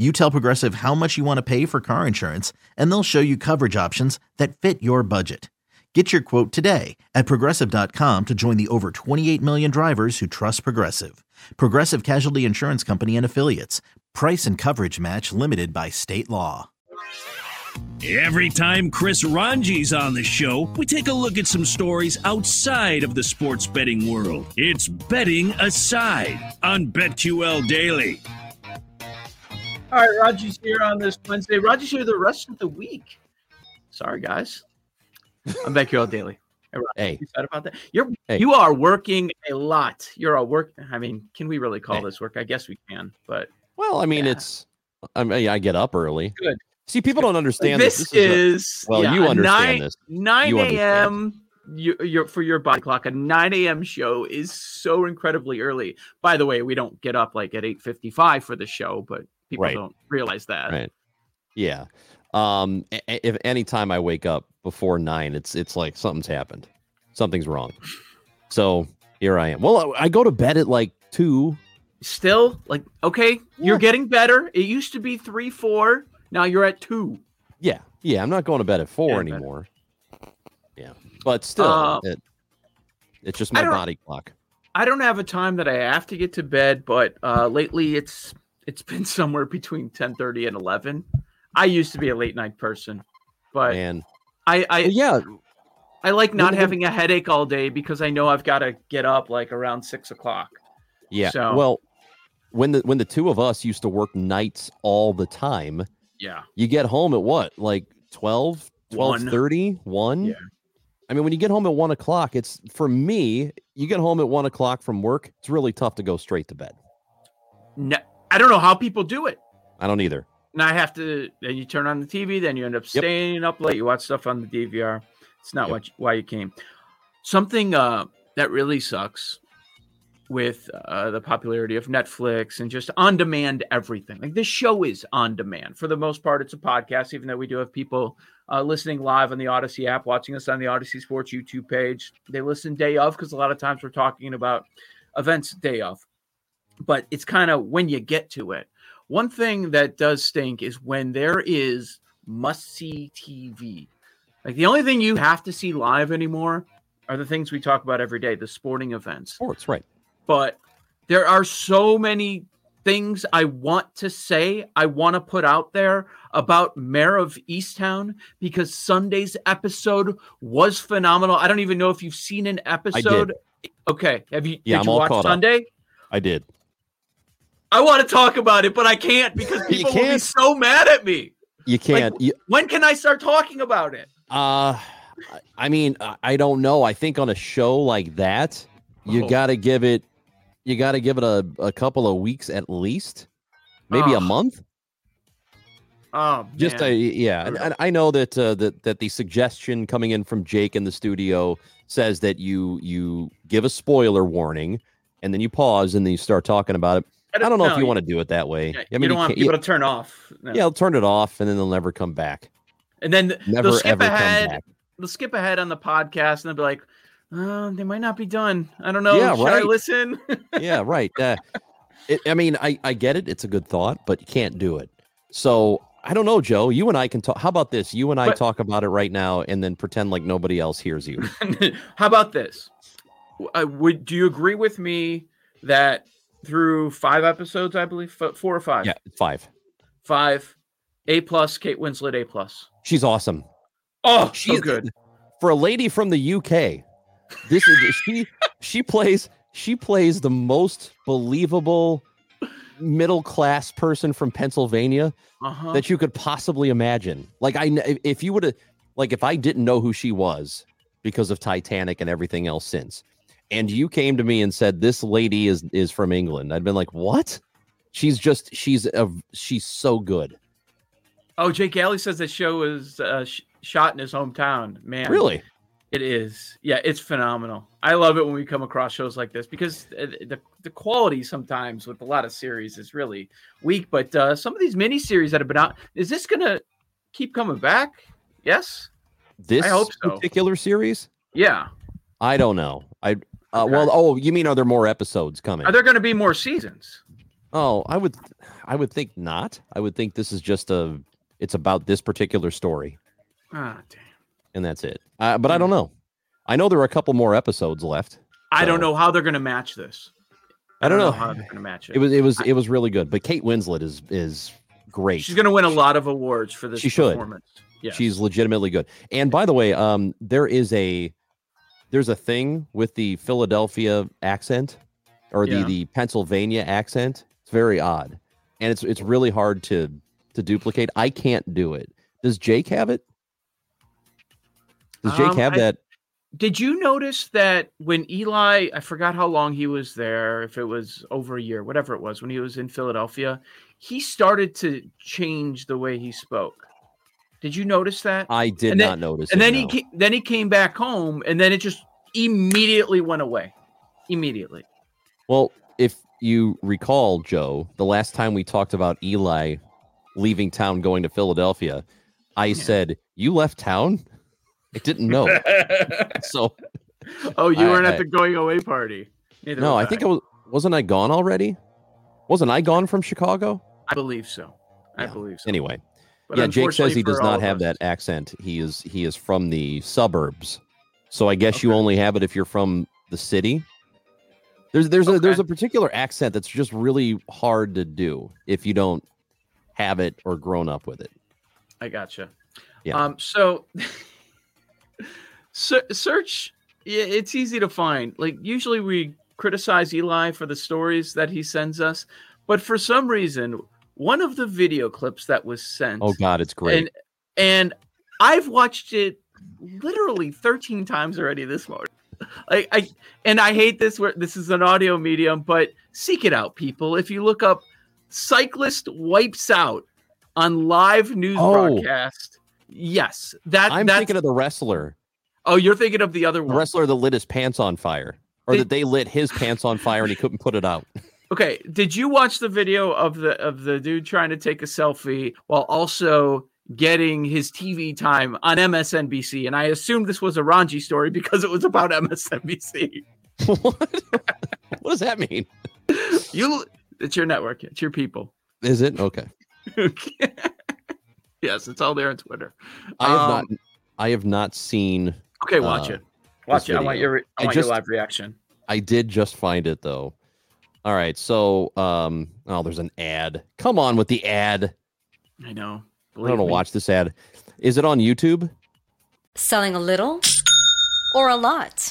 You tell Progressive how much you want to pay for car insurance, and they'll show you coverage options that fit your budget. Get your quote today at progressive.com to join the over 28 million drivers who trust Progressive. Progressive Casualty Insurance Company and Affiliates. Price and coverage match limited by state law. Every time Chris Rongey's on the show, we take a look at some stories outside of the sports betting world. It's Betting Aside on BetQL Daily. All right, Raji's here on this Wednesday. Raji's here the rest of the week. Sorry, guys. I'm BetQL Daily. Hey, Raji, Hey. you about that? You're Hey. you are working a lot. You're a work. I mean, can we really call Hey. this work? I guess we can, but Well, I mean, Yeah. it's I mean, I get up early. Good. See, people don't understand this, this. This is, is, well, yeah, you understand nine, this. 9 You a.m. You, your, for your body clock, a 9 a.m. show is so incredibly early. By the way, we don't get up like at 8:55 for the show, but people Right. don't realize that. right. Yeah. Um. If any time I wake up before nine, it's it's like something's happened. Something's wrong. So here I am. Well, I go to bed at like two. Still, like, okay, you're getting better. It used to be three, four. Now you're at two. Yeah. Yeah. I'm not going to bed at four Yeah, anymore. Yeah. But still, Uh, it, it's just my body clock. I don't have a time that I have to get to bed, but uh, lately it's it's been somewhere between 10:30 and 11. I used to be a late night person, but And I I, well, yeah, I like not when- having a headache all day because I know I've got to get up like around six o'clock. yeah. So- Well, when the when the two of us used to work nights all the time, Yeah, you get home at what like 12 One. 12 1 Yeah. i mean when you get home at 1 o'clock it's for me you get home at 1 o'clock from work it's really tough to go straight to bed no, I don't know how people do it. i don't either And I have to. Then you turn on the TV. Then you end up Yep. staying up late. You watch stuff on the DVR. It's not Yep. what you, why you came. Something uh, that really sucks with uh, the popularity of Netflix and just on demand everything. Like this show is on demand for the most part. It's a podcast, even though we do have people uh, listening live on the Audacy app, watching us on the Audacy Sports YouTube page. They listen day of because a lot of times we're talking about events day of. But it's kind of when you get to it. One thing that does stink is when there is must see TV. Like the only thing you have to see live anymore are the things we talk about every day, the sporting events. sports right But there are so many things I want to say, I want to put out there about Mare of Easttown because Sunday's episode was phenomenal. I don't even know if you've seen an episode. Okay, have you? Yeah, did I'm you all watch caught up. Sunday? i did I want to talk about it, but I can't because people will be so mad at me. you can't. You, When can I start talking about it? uh I- mean I- don't know. I think on a show like that you Oh. got to give it you got to give it a, a couple of weeks at least. Maybe a month. Oh, just a yeah. And, and i know that uh, that that the suggestion coming in from jake in the studio says that you you give a spoiler warning and then you pause and then you start talking about it i don't know if you want to do it that way Yeah, i mean you don't want can't- people to turn off. No. yeah, I'll turn it off and then they'll never come back and then never they'll skip ahead. They'll skip ahead on the podcast and they'll be like, uh, "They might not be done. I don't know. Yeah, Should I right. listen?" yeah right uh, it, i mean I, I get it it's a good thought but you can't do it so i don't know joe you and i can talk how about this you and i But- talk about it right now and then pretend like nobody else hears you How about this? Uh, would do you agree with me that through five episodes, I believe, four or five, yeah five five, A plus, Kate Winslet, A plus. she's awesome Oh, She's so good. for a lady from the UK. This is she she plays she plays the most believable middle class person from Pennsylvania uh-huh. that you could possibly imagine. Like I, if you would have, like if I didn't know who she was because of Titanic and everything else since, and you came to me and said this lady is is from England, I'd been like, what? She's just she's a she's so good. Oh, Jake Alley says the show was uh, sh- shot in his hometown. Man, really? It is. Yeah, it's phenomenal. I love it when we come across shows like this because the the quality sometimes with a lot of series is really weak. But uh, some of these mini series that have been out, is this going to keep coming back? Yes. This I hope so. particular series? Yeah. I don't know. I uh, okay. well, oh, you mean are there more episodes coming? Are there going to be more seasons? Oh, I would, I would think not. I would think this is just a. It's about this particular story. Ah, damn. And that's it. Uh, but I don't know. I know there are a couple more episodes left. So. I don't know how they're going to match this. I, I don't, know. know. how they're going to match it. It was it was I, it was really good. But Kate Winslet is is great. She's going to win a lot of awards for this she performance. Should. Yes. She's legitimately good. And by the way, um, there is a there's a thing with the Philadelphia accent or yeah. the the Pennsylvania accent. It's very odd, and it's it's really hard to to duplicate. I can't do it. Does Jake have it? Does Jake um, have I, that? Did you notice that when Eli, I forgot how long he was there, if it was over a year, whatever it was, when he was in Philadelphia, he started to change the way he spoke. Did you notice that? I did and not then, notice. And it, then no. he came, then he came back home, and then it just immediately went away. Immediately. Well, if you recall, Joe, the last time we talked about Eli leaving town going to Philadelphia, I yeah. said, "You left town." I didn't know. so, oh, you I, weren't at the going away party. Neither no, I, I think I was. Wasn't I gone already? Wasn't I gone from Chicago? I believe so. I yeah. believe so. Anyway, but yeah. Jake says he does not have us, that accent. He is he is from the suburbs, so I guess okay. you only have it if you're from the city. There's there's okay. a there's a particular accent that's just really hard to do if you don't have it or grown up with it. I gotcha. Yeah. Um. So. search Yeah, it's easy to find like usually we criticize eli for the stories that he sends us but for some reason one of the video clips that was sent oh god it's great and and i've watched it literally 13 times already this morning like i and i hate this where this is an audio medium but seek it out people if you look up cyclist wipes out on live news oh. broadcast yes that i'm thinking of the wrestler Oh, you're thinking of the other one. The wrestler that lit his pants on fire, or did, that they lit his pants on fire and he couldn't put it out. Okay, did you watch the video of the of the dude trying to take a selfie while also getting his TV time on MSNBC? And I assumed this was a Rongey story because it was about MSNBC. what? what does that mean? You, it's your network. It's your people. Is it okay? yes, it's all there on Twitter. I have um, not. I have not seen Okay, watch uh, it. Watch it. I want your I, I want just, your live reaction. I did just find it though. All right, so um, oh, there's an ad. Come on with the ad. I know. I don't know. Watch this ad. Is it on YouTube? Selling a little or a lot.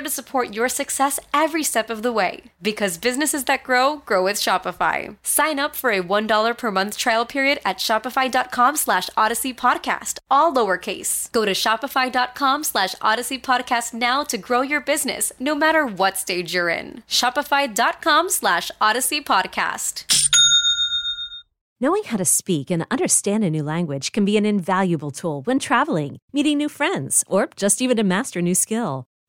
there to support your success every step of the way. Because businesses that grow grow with Shopify. Sign up for a $1 per month trial period at Shopify.com slash Audacy Podcast, all lowercase. Go to Shopify.com slash Audacy Podcast now to grow your business no matter what stage you're in. Shopify.com slash Audacy Podcast. Knowing how to speak and understand a new language can be an invaluable tool when traveling, meeting new friends, or just even to master a new skill.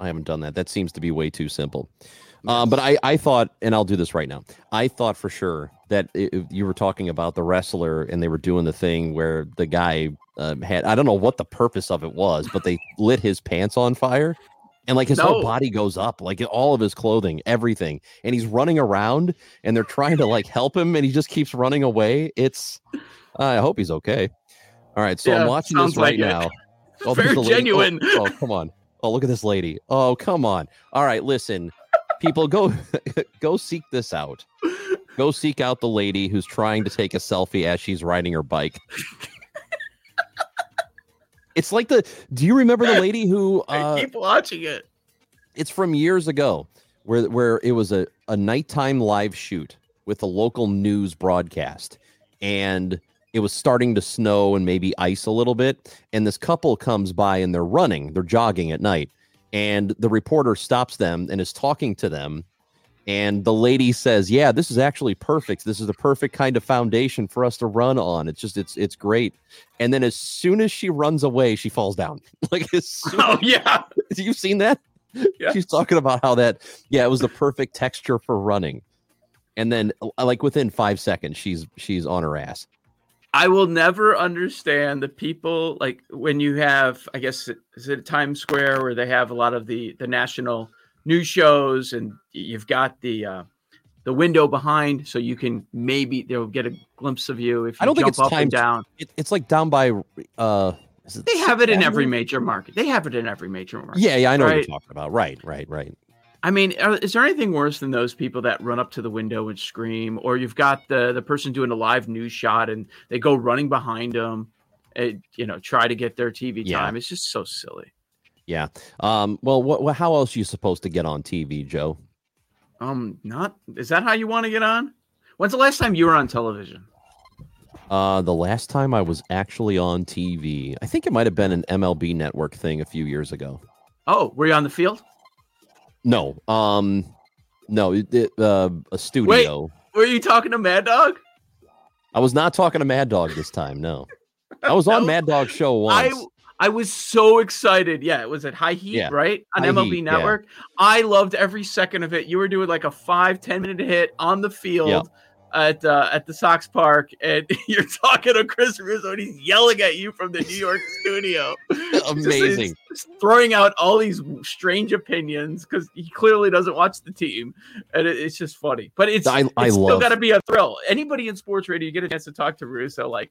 I haven't done that. That seems to be way too simple. Um, but I, I thought, and I'll do this right now. I thought for sure that it, you were talking about the wrestler and they were doing the thing where the guy uh, had, I don't know what the purpose of it was, but they lit his pants on fire and like his no. whole body goes up, like all of his clothing, everything, and he's running around, and they're trying to like help him, and he just keeps running away. It's, uh, I hope he's okay. All right, so yeah, I'm watching this right like now. Oh, Very genuine. Oh, oh, come on. Oh, look at this lady. Oh, come on. All right, listen, people, go go seek this out. Go seek out the lady who's trying to take a selfie as she's riding her bike. It's like the. Do you remember the lady who? Uh, I keep watching it. It's from years ago, where where it was a a nighttime live shoot with a local news broadcast, and it was starting to snow and maybe ice a little bit, and this couple comes by and they're running, they're jogging at night, and the reporter stops them and is talking to them and the lady says, "Yeah, this is actually perfect. This is the perfect kind of foundation for us to run on. It's just it's it's great." And then as soon as she runs away, she falls down. like Oh yeah. You've seen that? Yeah. She's talking about how that yeah, it was the perfect texture for running. And then uh, like within 5 seconds she's she's on her ass. I will never understand the people like when you have I guess is it Times Square where they have a lot of the the national news shows, and you've got the uh, the window behind, so you can maybe they'll get a glimpse of you if you I don't think it's up time, and down. It, it's like down by. uh They have it in every major market. They have it in every major market. Yeah, yeah, I know right? what you're talking about. Right, right, right. I mean, is there anything worse than those people that run up to the window and scream, or you've got the the person doing a live news shot and they go running behind them, and you know, try to get their TV yeah. time? It's just so silly. Yeah. Um, well, what, what, how else are you supposed to get on TV, Joe? Um, not is that how you want to get on? When's the last time you were on television? Uh, the last time I was actually on TV, I think it might have been an MLB Network thing a few years ago. Oh, were you on the field? No. Um, no. It, uh, a studio. Wait, were you talking to Mad Dog? I was not talking to Mad Dog this time. No, I was on Mad Dog show once. I, I was so excited. Yeah, it was at High Heat, yeah. right? On High MLB Heat, Network. Yeah. I loved every second of it. You were doing like a five, 10 minute hit on the field. Yep. At uh, at the Sox Park, and you're talking to Chris Russo, and he's yelling at you from the New York studio. Amazing, just, just throwing out all these strange opinions because he clearly doesn't watch the team, and it, it's just funny. But it's I, I it's still got to be a thrill. Anybody in sports radio, you get a chance to talk to Russo, like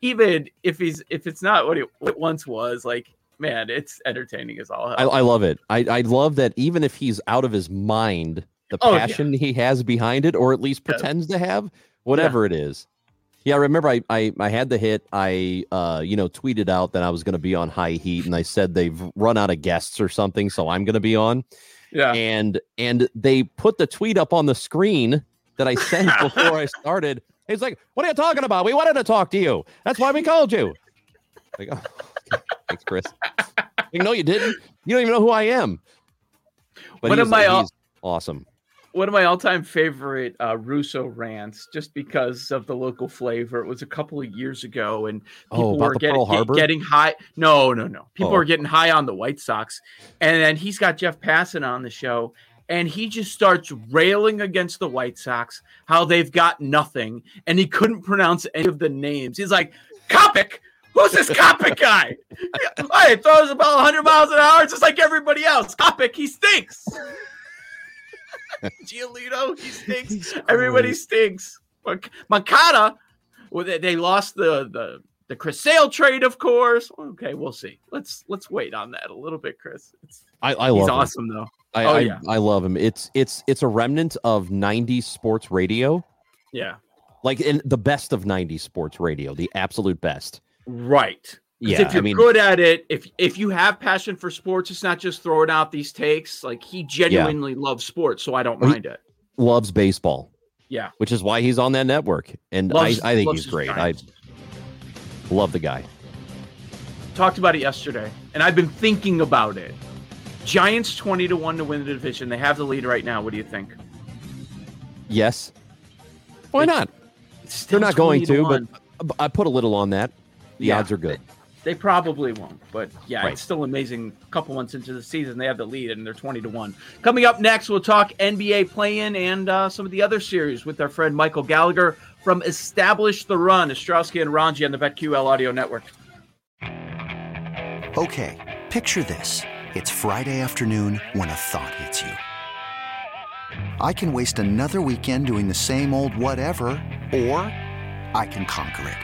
even if he's if it's not what it, what it once was, like man, it's entertaining as all. I, I, love it. I, I love that even if he's out of his mind, the oh, passion yeah. he has behind it, or at least pretends yeah. to have, whatever yeah. it is. Yeah, I remember I, I I had the hit. I uh you know tweeted out that I was going to be on High Heat, and I said they've run out of guests or something, so I'm going to be on. Yeah, and and they put the tweet up on the screen that I sent before I started, He's like, "What are you talking about? We wanted to talk to you. That's why we called you." Like, oh, thanks, Chris. Like, no, you didn't. You don't even know who I am. But One of my he's awesome. One of my all-time favorite uh, Russo rants, just because of the local flavor. It was a couple of years ago, and Oh, people about were getting, get- getting high. No, no, no. People Oh. were getting high on the White Sox, and then he's got Jeff Passan on the show, and he just starts railing against the White Sox, how they've got nothing, and he couldn't pronounce any of the names. He's like, Kopic. Who's this Kopic guy? oh, he throws ball 100 miles an hour just like everybody else. Kopic, he stinks. Giolito, he stinks. Everybody stinks. Mak- Makata, well, they, they lost the the the Chris Sale trade, of course. Okay, we'll see. Let's let's wait on that a little bit, Chris. It's, I, I he's love him. awesome though. I, Oh, I, yeah. I love him. It's it's it's a remnant of '90s sports radio, Yeah, like in the best of '90s sports radio, the absolute best. right. Yeah, if you're I mean, good at it, if if you have passion for sports, it's not just throwing out these takes. Like he genuinely loves sports, so I don't mind it. loves baseball, Yeah, which is why he's on that network. And Loves- I, I think he's great. I love the guy. talked about it yesterday, and I've been thinking about it. Giants twenty to one to win the division. They have the lead right now. What do you think? Yes. Why They- not? It's They're not going 20 to, but. I put a little on that. The Yeah. odds are good. They probably won't, but yeah, Right. it's still amazing. A couple months into the season, they have the lead and they're 20 to 1. Coming up next, we'll talk NBA play in and uh, some of the other series with our friend Michael Gallagher from Establish the Run, Ostrowski and Rongey on the BetQL Audio Network. Okay, picture this. It's Friday afternoon when a thought hits you. I can waste another weekend doing the same old whatever, or I can conquer it.